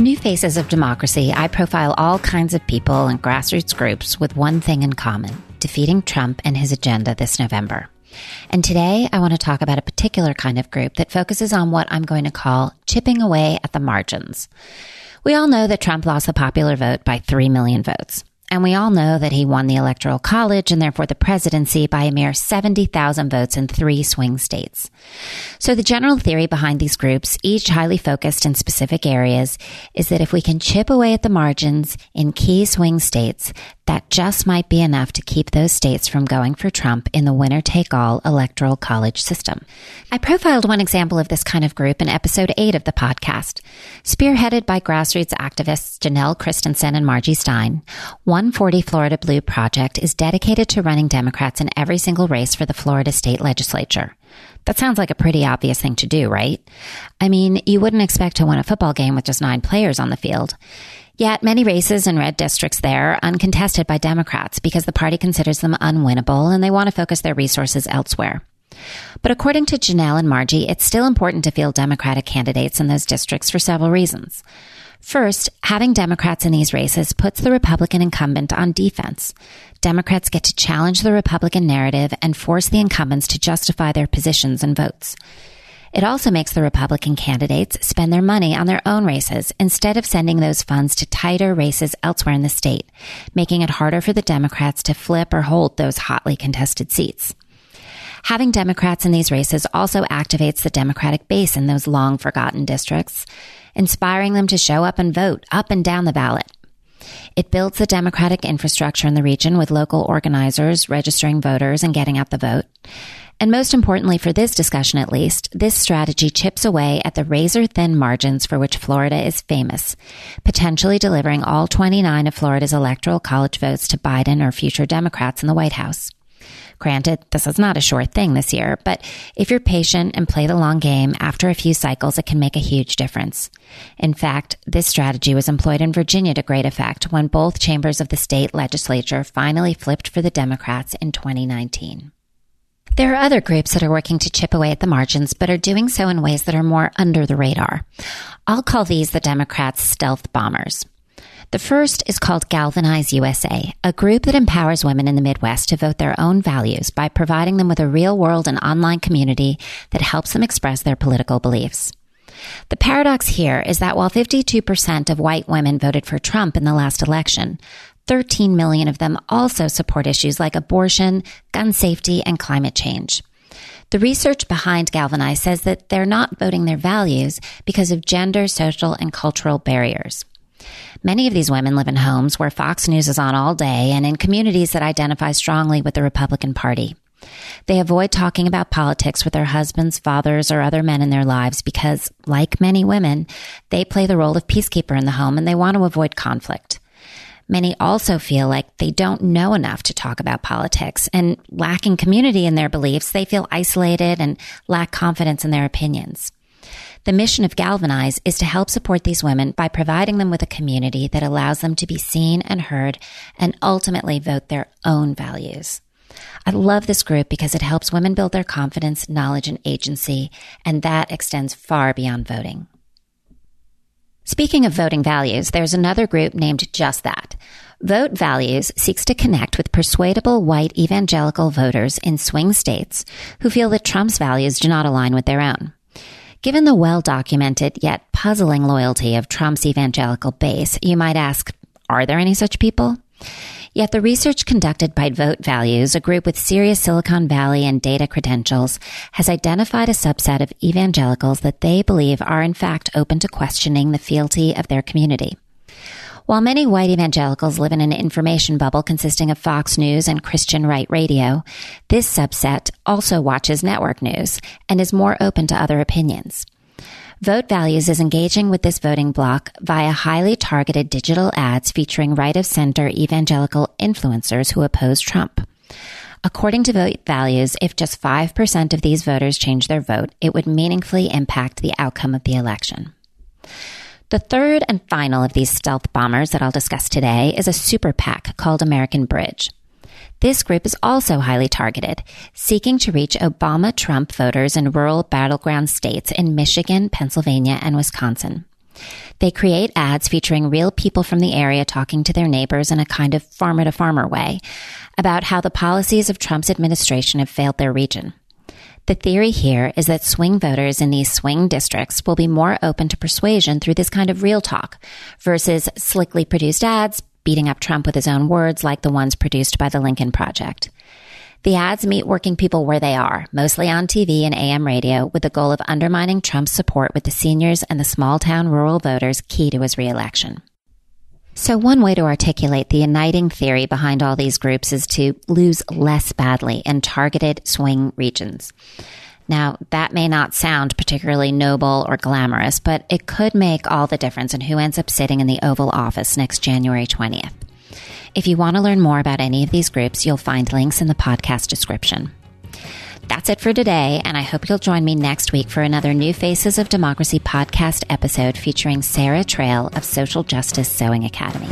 New Faces of Democracy, I profile all kinds of people and grassroots groups with one thing in common defeating Trump and his agenda this November. And today I want to talk about a particular kind of group that focuses on what I'm going to call chipping away at the margins. We all know that Trump lost the popular vote by 3 million votes. And we all know that he won the Electoral College and therefore the presidency by a mere 70,000 votes in three swing states. So the general theory behind these groups, each highly focused in specific areas, is that if we can chip away at the margins in key swing states, that just might be enough to keep those states from going for Trump in the winner take all electoral college system. I profiled one example of this kind of group in episode 8 of the podcast. Spearheaded by grassroots activists Janelle Christensen and Margie Stein, 140 Florida Blue Project is dedicated to running Democrats in every single race for the Florida state legislature. That sounds like a pretty obvious thing to do, right? I mean, you wouldn't expect to win a football game with just nine players on the field. Yet many races in red districts there are uncontested by Democrats because the party considers them unwinnable and they want to focus their resources elsewhere. But according to Janelle and Margie, it's still important to field Democratic candidates in those districts for several reasons. First, having Democrats in these races puts the Republican incumbent on defense. Democrats get to challenge the Republican narrative and force the incumbents to justify their positions and votes. It also makes the Republican candidates spend their money on their own races instead of sending those funds to tighter races elsewhere in the state, making it harder for the Democrats to flip or hold those hotly contested seats. Having Democrats in these races also activates the Democratic base in those long forgotten districts, inspiring them to show up and vote up and down the ballot. It builds the democratic infrastructure in the region with local organizers registering voters and getting out the vote. And most importantly for this discussion at least, this strategy chips away at the razor thin margins for which Florida is famous, potentially delivering all 29 of Florida's electoral college votes to Biden or future Democrats in the White House. Granted, this is not a sure thing this year, but if you're patient and play the long game, after a few cycles, it can make a huge difference. In fact, this strategy was employed in Virginia to great effect when both chambers of the state legislature finally flipped for the Democrats in 2019. There are other groups that are working to chip away at the margins, but are doing so in ways that are more under the radar. I'll call these the Democrats' stealth bombers. The first is called Galvanize USA, a group that empowers women in the Midwest to vote their own values by providing them with a real world and online community that helps them express their political beliefs. The paradox here is that while 52% of white women voted for Trump in the last election, 13 million of them also support issues like abortion, gun safety, and climate change. The research behind Galvanize says that they're not voting their values because of gender, social, and cultural barriers. Many of these women live in homes where Fox News is on all day and in communities that identify strongly with the Republican Party. They avoid talking about politics with their husbands, fathers, or other men in their lives because, like many women, they play the role of peacekeeper in the home and they want to avoid conflict. Many also feel like they don't know enough to talk about politics and lacking community in their beliefs, they feel isolated and lack confidence in their opinions. The mission of Galvanize is to help support these women by providing them with a community that allows them to be seen and heard and ultimately vote their own values. I love this group because it helps women build their confidence, knowledge, and agency, and that extends far beyond voting. Speaking of voting values, there's another group named Just That. Vote Values seeks to connect with persuadable white evangelical voters in swing states who feel that Trump's values do not align with their own. Given the well documented yet puzzling loyalty of Trump's evangelical base, you might ask, are there any such people? Yet the research conducted by Vote Values, a group with serious Silicon Valley and data credentials, has identified a subset of evangelicals that they believe are in fact open to questioning the fealty of their community. While many white evangelicals live in an information bubble consisting of Fox News and Christian Right Radio, this subset also watches network news and is more open to other opinions. Vote Values is engaging with this voting bloc via highly targeted digital ads featuring right of center evangelical influencers who oppose Trump. According to Vote Values, if just 5% of these voters change their vote, it would meaningfully impact the outcome of the election. The third and final of these stealth bombers that I'll discuss today is a super PAC called American Bridge. This group is also highly targeted, seeking to reach Obama Trump voters in rural battleground states in Michigan, Pennsylvania, and Wisconsin. They create ads featuring real people from the area talking to their neighbors in a kind of farmer to farmer way about how the policies of Trump's administration have failed their region. The theory here is that swing voters in these swing districts will be more open to persuasion through this kind of real talk versus slickly produced ads beating up Trump with his own words like the ones produced by the Lincoln Project. The ads meet working people where they are, mostly on TV and AM radio, with the goal of undermining Trump's support with the seniors and the small town rural voters key to his reelection. So one way to articulate the uniting theory behind all these groups is to lose less badly in targeted swing regions. Now, that may not sound particularly noble or glamorous, but it could make all the difference in who ends up sitting in the Oval Office next January 20th. If you want to learn more about any of these groups, you'll find links in the podcast description. That's it for today, and I hope you'll join me next week for another New Faces of Democracy podcast episode featuring Sara Trail of Social Justice Sewing Academy.